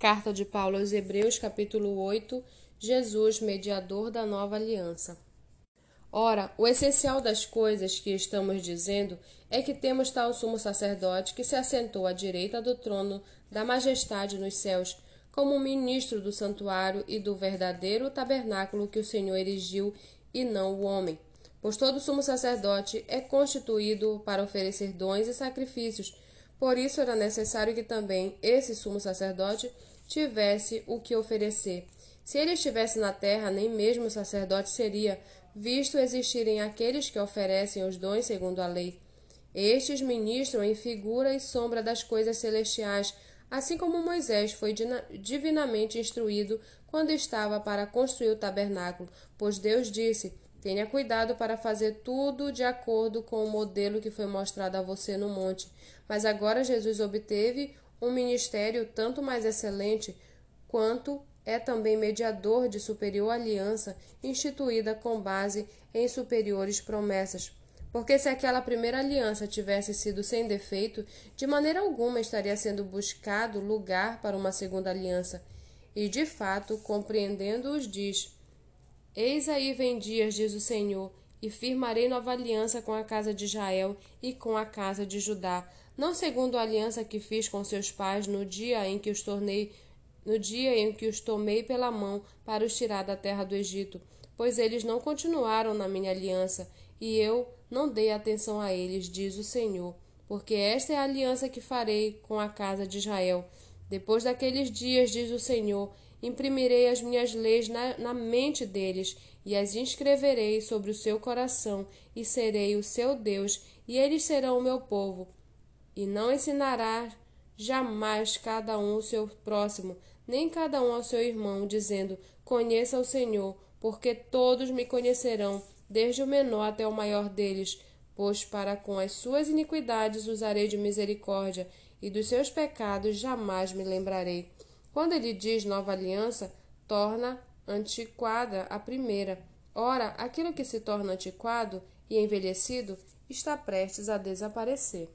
Carta de Paulo aos Hebreus, capítulo 8 Jesus, mediador da nova aliança. Ora, o essencial das coisas que estamos dizendo é que temos tal sumo sacerdote que se assentou à direita do trono da majestade nos céus, como ministro do santuário e do verdadeiro tabernáculo que o Senhor erigiu e não o homem. Pois todo sumo sacerdote é constituído para oferecer dons e sacrifícios. Por isso era necessário que também esse sumo sacerdote tivesse o que oferecer. Se ele estivesse na terra, nem mesmo o sacerdote seria, visto existirem aqueles que oferecem os dons segundo a lei. Estes ministram em figura e sombra das coisas celestiais, assim como Moisés foi divinamente instruído quando estava para construir o tabernáculo, pois Deus disse: Tenha cuidado para fazer tudo de acordo com o modelo que foi mostrado a você no monte. Mas agora Jesus obteve um ministério tanto mais excelente quanto é também mediador de superior aliança instituída com base em superiores promessas. Porque se aquela primeira aliança tivesse sido sem defeito, de maneira alguma estaria sendo buscado lugar para uma segunda aliança. E de fato, compreendendo-os, diz: Eis aí vem dias, diz o Senhor, e firmarei nova aliança com a casa de Israel e com a casa de Judá, não segundo a aliança que fiz com seus pais no dia em que os tornei no dia em que os tomei pela mão para os tirar da terra do Egito, pois eles não continuaram na minha aliança, e eu não dei atenção a eles, diz o Senhor, porque esta é a aliança que farei com a casa de Israel. Depois daqueles dias, diz o Senhor, imprimirei as minhas leis na, na mente deles, e as inscreverei sobre o seu coração, e serei o seu Deus, e eles serão o meu povo e não ensinará jamais cada um o seu próximo, nem cada um ao seu irmão, dizendo: Conheça o Senhor, porque todos me conhecerão, desde o menor até o maior deles. Pois para com as suas iniquidades usarei de misericórdia, e dos seus pecados jamais me lembrarei. Quando ele diz nova aliança, torna antiquada a primeira. Ora, aquilo que se torna antiquado e envelhecido está prestes a desaparecer.